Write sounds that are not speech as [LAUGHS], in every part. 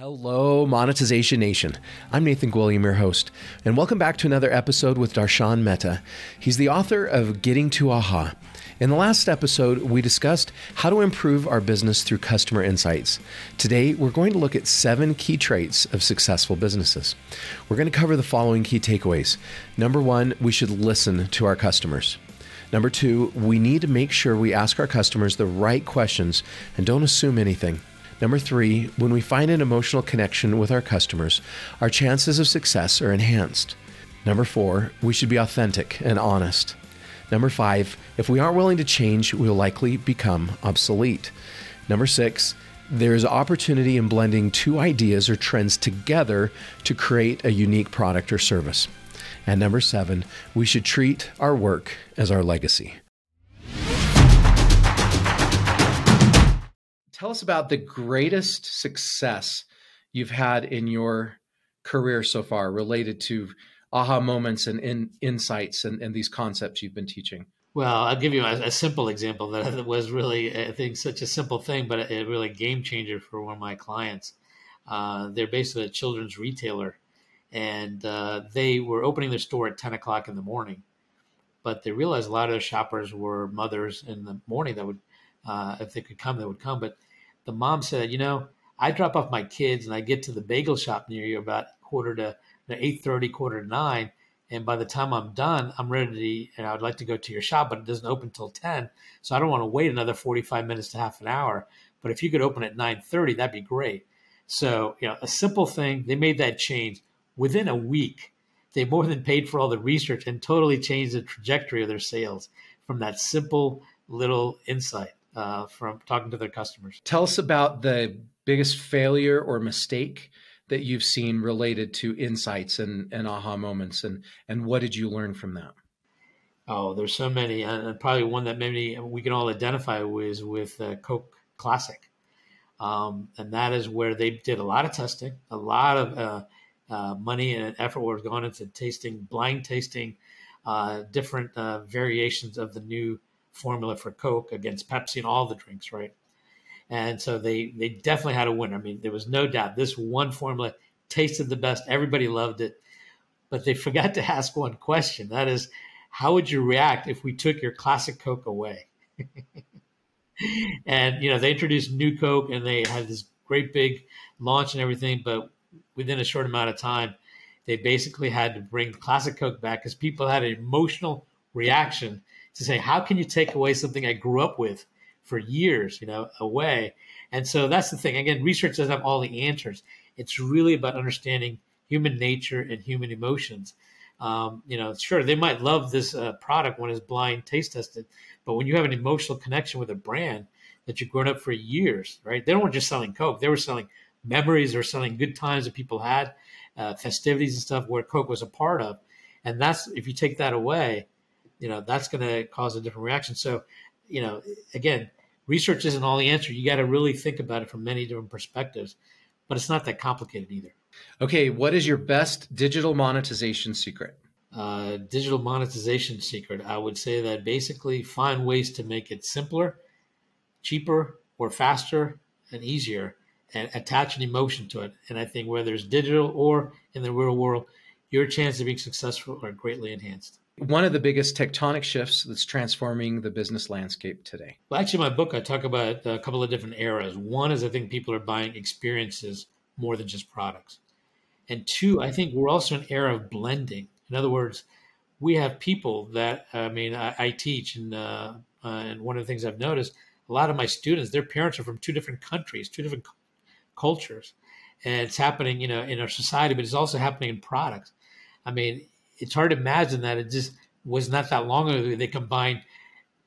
Hello, Monetization Nation. I'm Nathan Gwilliam, your host, and welcome back to another episode with Darshan Mehta. He's the author of Getting to Aha. In the last episode, we discussed how to improve our business through customer insights. Today, we're going to look at seven key traits of successful businesses. We're going to cover the following key takeaways. Number one, we should listen to our customers. Number two, we need to make sure we ask our customers the right questions and don't assume anything. Number three, when we find an emotional connection with our customers, our chances of success are enhanced. Number four, we should be authentic and honest. Number five, if we aren't willing to change, we'll likely become obsolete. Number six, there is opportunity in blending two ideas or trends together to create a unique product or service. And number seven, we should treat our work as our legacy. Tell us about the greatest success you've had in your career so far related to aha moments and in, insights and, and, these concepts you've been teaching. Well i'll give you a, a, simple example that was really i think such a simple thing but a, really game changer for one of my clients. Uh, they're basically a children's retailer and uh, they were opening their store at 10 o'clock in the morning but they realized a lot of their shoppers were mothers in the morning that would uh, if they could come they would come but the mom said, you know, I drop off my kids and I get to the bagel shop near you about quarter to eight thirty, quarter to nine, and by the time I'm done, I'm ready to, and I would like to go to your shop, but it doesn't open till ten, so I don't want to wait another forty five minutes to half an hour. But if you could open at nine thirty, that'd be great. So you know, a simple thing. They made that change within a week. They more than paid for all the research and totally changed the trajectory of their sales from that simple little insight uh, from talking to their customers. Tell us about the biggest failure or mistake that you've seen related to insights and, and aha moments, and and what did you learn from that? Oh, there's so many, and probably one that maybe we can all identify with with uh, Coke Classic, um, and that is where they did a lot of testing, a lot of uh, uh, money and effort was gone into tasting, blind tasting, uh, different uh, variations of the new formula for Coke against Pepsi and all the drinks, right? And so they they definitely had a winner. I mean, there was no doubt this one formula tasted the best. Everybody loved it, but they [LAUGHS] forgot to ask one question. That is, how would you react if we took your classic Coke away? [LAUGHS] and you know, they introduced new Coke and they had this great big launch and everything, but within a short amount of time, they basically had to bring classic Coke back because people had an emotional reaction to say, how can you take away something I grew up with for years, you know, away? And so that's the thing. Again, research doesn't have all the answers. It's really about understanding human nature and human emotions. Um, you know, sure, they might love this uh, product when it's blind taste tested, but when you have an emotional connection with a brand that you've grown up for years, right? They weren't just selling Coke; they were selling memories, or selling good times that people had, uh, festivities and stuff where Coke was a part of. And that's if you take that away, you know that's going to cause a different reaction. So you know again research isn't all the answer. You got to really think about it from many different perspectives but it's not that complicated either. Okay what is your best digital monetization secret? Uh, digital monetization secret. I would say that basically find ways to make it simpler cheaper or faster and easier and attach an emotion to it. And i think whether it's digital or in the real world your chances of being successful are greatly enhanced one of the biggest tectonic shifts that's transforming the business landscape today? Well, actually, my book, I talk about a couple of different eras. One is I think people are buying experiences more than just products. And two, I think we're also in an era of blending. In other words, we have people that, I mean, I, I teach, and, uh, uh, and one of the things I've noticed, a lot of my students, their parents are from two different countries, two different cultures. And it's happening, you know, in our society, but it's also happening in products. I mean, it's hard to imagine that it just was not that long ago they combined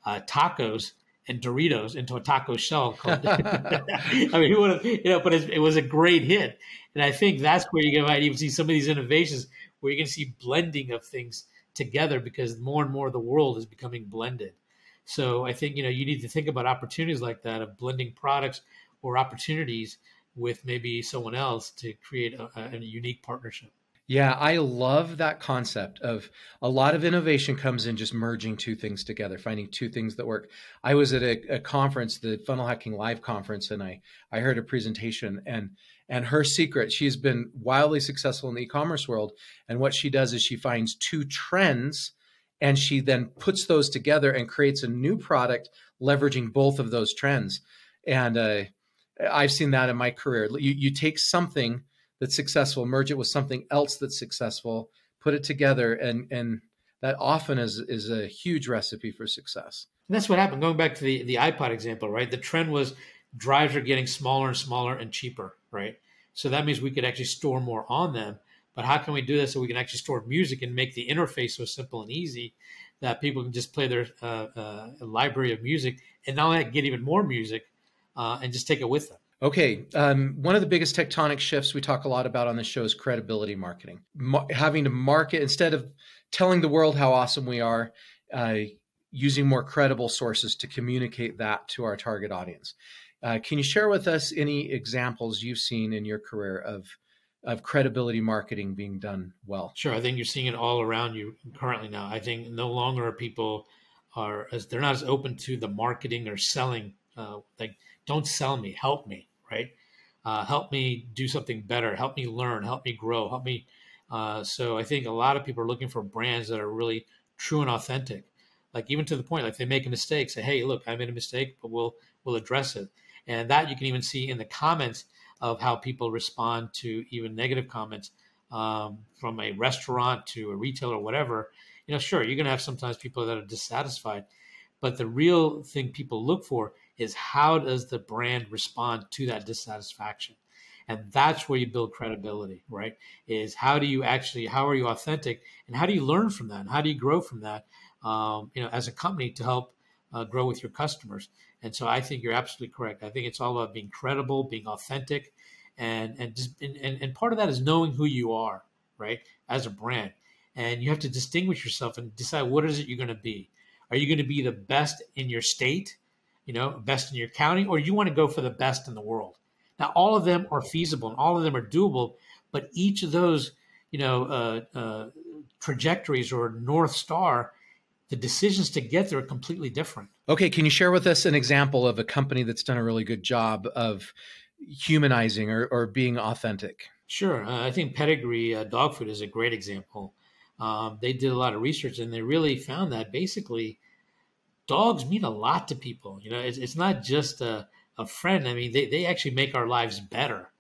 uh, tacos and Doritos into a taco shell. Called, [LAUGHS] [LAUGHS] I mean, who would have, you know, but it, it, was a great hit. And I think that's where you might even see some of these innovations where you're going to see blending of things together because more and more of the world is becoming blended. So I think, you know, you need to think about opportunities like that of blending products or opportunities with maybe someone else to create a, a unique partnership. Yeah, I love that concept of a lot of innovation comes in just merging two things together, finding two things that work. I was at a, a conference, the Funnel Hacking Live conference, and I I heard a presentation and And her secret, she's been wildly successful in the e-commerce world. And what she does is she finds two trends and she then puts those together and creates a new product leveraging both of those trends. And uh, I've seen that in my career. You, you take something that's successful, merge it with something else that's successful, put it together, and and that often is is a huge recipe for success. And that's what happened. Going back to the the iPod example, right? The trend was drives are getting smaller and smaller and cheaper, right? So that means we could actually store more on them. But how can we do this so we can actually store music and make the interface so simple and easy that people can just play their uh, uh, library of music and not only get even more music uh, and just take it with them? Okay, um, one of the biggest tectonic shifts we talk a lot about on this show is credibility marketing. Mar- having to market instead of telling the world how awesome we are, uh, using more credible sources to communicate that to our target audience. Uh, can you share with us any examples you've seen in your career of of credibility marketing being done well? Sure, I think you're seeing it all around you currently now. I think no longer are people are as they're not as open to the marketing or selling. Uh, like, don't sell me, help me right? Uh, help me do something better. Help me learn. Help me grow. Help me. Uh, so I think a lot of people are looking for brands that are really true and authentic. Like even to the point, like they make a mistake, say, "Hey, look, I made a mistake, but we'll we'll address it." And that you can even see in the comments of how people respond to even negative comments um, from a restaurant to a retailer whatever. You know, sure, you're going to have sometimes people that are dissatisfied, but the real thing people look for is how does the brand respond to that dissatisfaction? And that's where you build credibility, right? Is how do you actually, how are you authentic and how do you learn from that? And how do you grow from that, um, you know, as a company to help uh, grow with your customers? And so I think you're absolutely correct. I think it's all about being credible, being authentic, and and just and, and part of that is knowing who you are, right, as a brand. And you have to distinguish yourself and decide what is it you're going to be. Are you going to be the best in your state? you know, best in your county, or you want to go for the best in the world. Now, all of them are feasible and all of them are doable, but each of those, you know, uh, uh, trajectories or North Star, the decisions to get there are completely different. Okay, can you share with us an example of a company that's done a really good job of humanizing or, or being authentic? Sure. Uh, I think Pedigree uh, Dog Food is a great example. Um, they did a lot of research and they really found that basically dogs mean a lot to people. You know, it's, it's not just a, a friend. I mean, they, they actually make our lives better.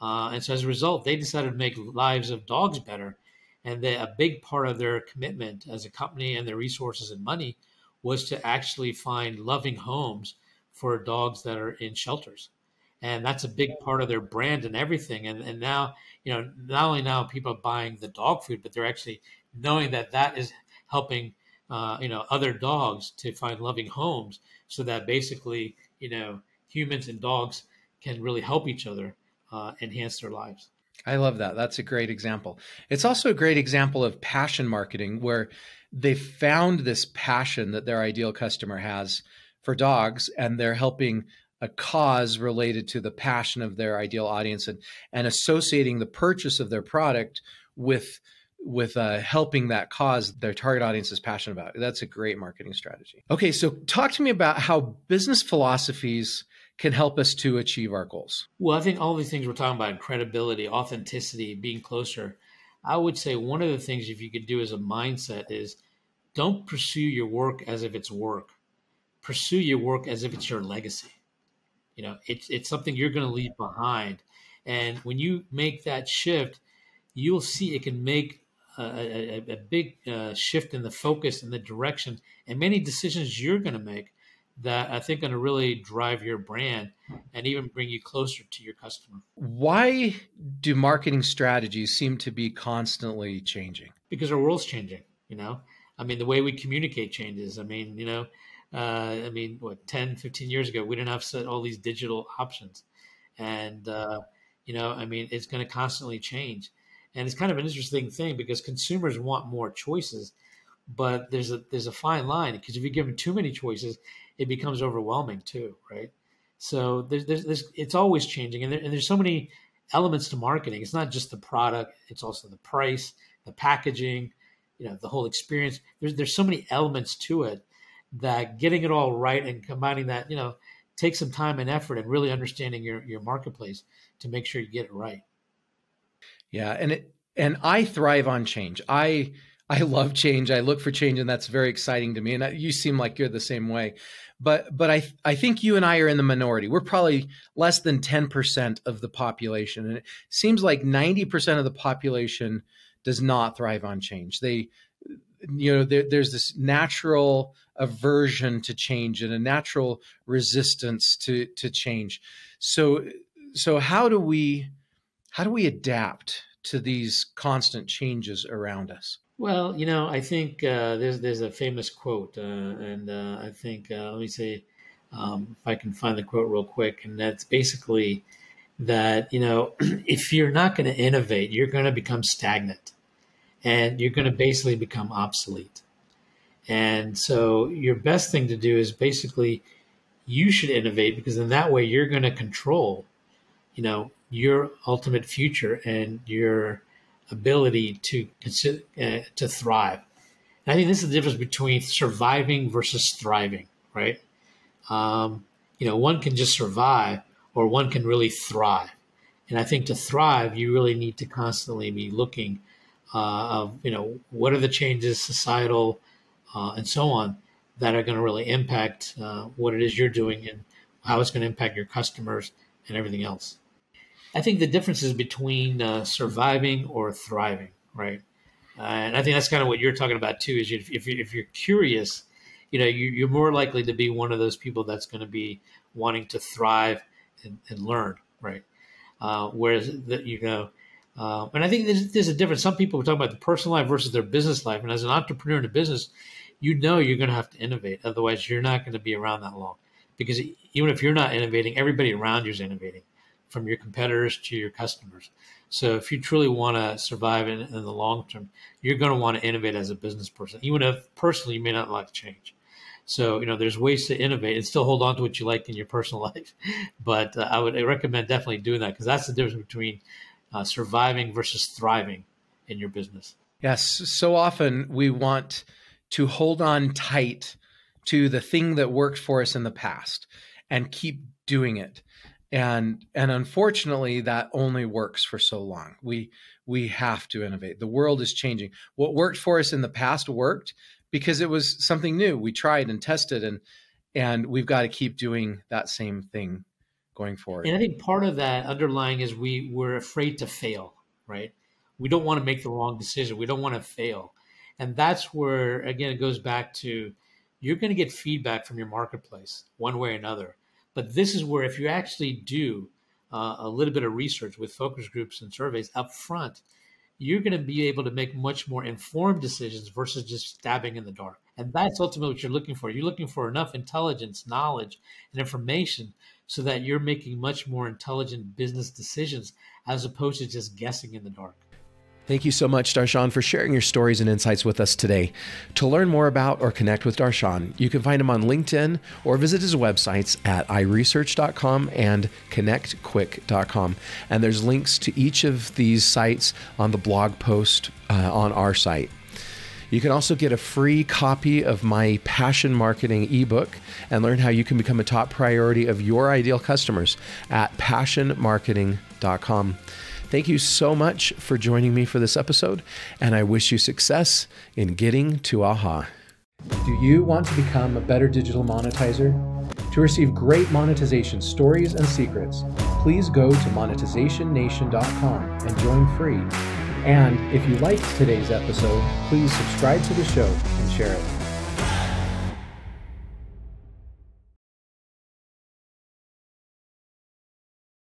Uh, and so as a result, they decided to make lives of dogs better. And they, a big part of their commitment as a company and their resources and money was to actually find loving homes for dogs that are in shelters. And that's a big part of their brand and everything. And, and now, you know, not only now people are buying the dog food, but they're actually knowing that that is helping uh, you know other dogs to find loving homes so that basically you know humans and dogs can really help each other uh, enhance their lives. I love that. That's a great example. It's also a great example of passion marketing where they found this passion that their ideal customer has for dogs and they're helping a cause related to the passion of their ideal audience and, and associating the purchase of their product with with uh, helping that cause their target audience is passionate about. That's a great marketing strategy. Okay, so talk to me about how business philosophies can help us to achieve our goals. Well, I think all these things we're talking about credibility, authenticity, being closer. I would say one of the things if you could do as a mindset is don't pursue your work as if it's work. Pursue your work as if it's your legacy. You know, it's it's something you're going to leave behind. And when you make that shift, you'll see it can make a, a, a big uh, shift in the focus and the direction and many decisions you're going to make that I think are going to really drive your brand and even bring you closer to your customer. Why do marketing strategies seem to be constantly changing? Because our world's changing, you know. I mean, the way we communicate changes. I mean, you know, uh, I mean, what 10, 15 years ago, we didn't have all these digital options. And uh, you know, I mean, it's going to constantly change. And it's kind of an interesting thing because consumers want more choices, but there's a there's a fine line because if you give them too many choices, it becomes overwhelming too, right? So there's there's, there's it's always changing, and, there, and there's so many elements to marketing. It's not just the product; it's also the price, the packaging, you know, the whole experience. There's there's so many elements to it that getting it all right and combining that, you know, takes some time and effort and really understanding your your marketplace to make sure you get it right. Yeah, and it and I thrive on change. I I love change. I look for change, and that's very exciting to me. And you seem like you're the same way. But but I I think you and I are in the minority. We're probably less than ten percent of the population, and it seems like ninety percent of the population does not thrive on change. They you know there, there's this natural aversion to change and a natural resistance to to change. So so how do we how do we adapt to these constant changes around us? Well, you know, I think uh, there's there's a famous quote, uh, and uh, I think uh, let me say um, if I can find the quote real quick, and that's basically that you know [CLEARS THROAT] if you're not going to innovate, you're going to become stagnant, and you're going to basically become obsolete. And so, your best thing to do is basically you should innovate because in that way you're going to control, you know, your ultimate future and your ability to uh, to thrive. And I think this is the difference between surviving versus thriving, right? Um, you know, one can just survive, or one can really thrive. And I think to thrive, you really need to constantly be looking uh, of you know what are the changes, societal, uh, and so on, that are going to really impact uh, what it is you're doing and how it's going to impact your customers and everything else. I think the difference is between uh, surviving or thriving, right? Uh, and I think that's kind of what you're talking about too. Is if, if, if you're curious, you know, you, are more likely to be one of those people that's going to be wanting to thrive and, and learn, right? Uh, whereas that you know, uh, and I think there's, there's a difference. Some people are talking about the personal life versus their business life, and as an entrepreneur in a business, you know you're going to have to innovate. Otherwise, you're not going to be around that long. Because even if you're not innovating, everybody around you is innovating from your competitors to your customers. So if you truly want to survive in, in the long term, you're going to want to innovate as a business person, even if personally you may not like change. So you know, there's ways to innovate and still hold on to what you like in your personal [LAUGHS] life. But uh, I would recommend definitely doing that because that's the difference between uh, surviving versus thriving in your business. Yes, so often we want to hold on tight to the thing that worked for us in the past and keep doing it and and unfortunately that only works for so long. We we have to innovate. The world is changing. What worked for us in the past worked because it was something new. We tried and tested and and we've got to keep doing that same thing going forward. And i think part of that underlying is we we're afraid to fail right? We don't want to make the wrong decision. We don't want to fail. And that's where again it goes back to you're going to get feedback from your marketplace one way or another but this is where, if you actually do uh, a little bit of research with focus groups and surveys up front, you're going to be able to make much more informed decisions versus just stabbing in the dark. And that's ultimately what you're looking for. You're looking for enough intelligence, knowledge, and information so that you're making much more intelligent business decisions as opposed to just guessing in the dark. Thank you so much, Darshan, for sharing your stories and insights with us today. To learn more about or connect with Darshan, you can find him on LinkedIn or visit his websites at iresearch.com and connectquick.com. And there's links to each of these sites on the blog post uh, on our site. You can also get a free copy of my Passion Marketing ebook and learn how you can become a top priority of your ideal customers at passionmarketing.com. Thank you so much for joining me for this episode, and I wish you success in getting to AHA. Do you want to become a better digital monetizer? To receive great monetization stories and secrets, please go to monetizationnation.com and join free. And if you liked today's episode, please subscribe to the show and share it.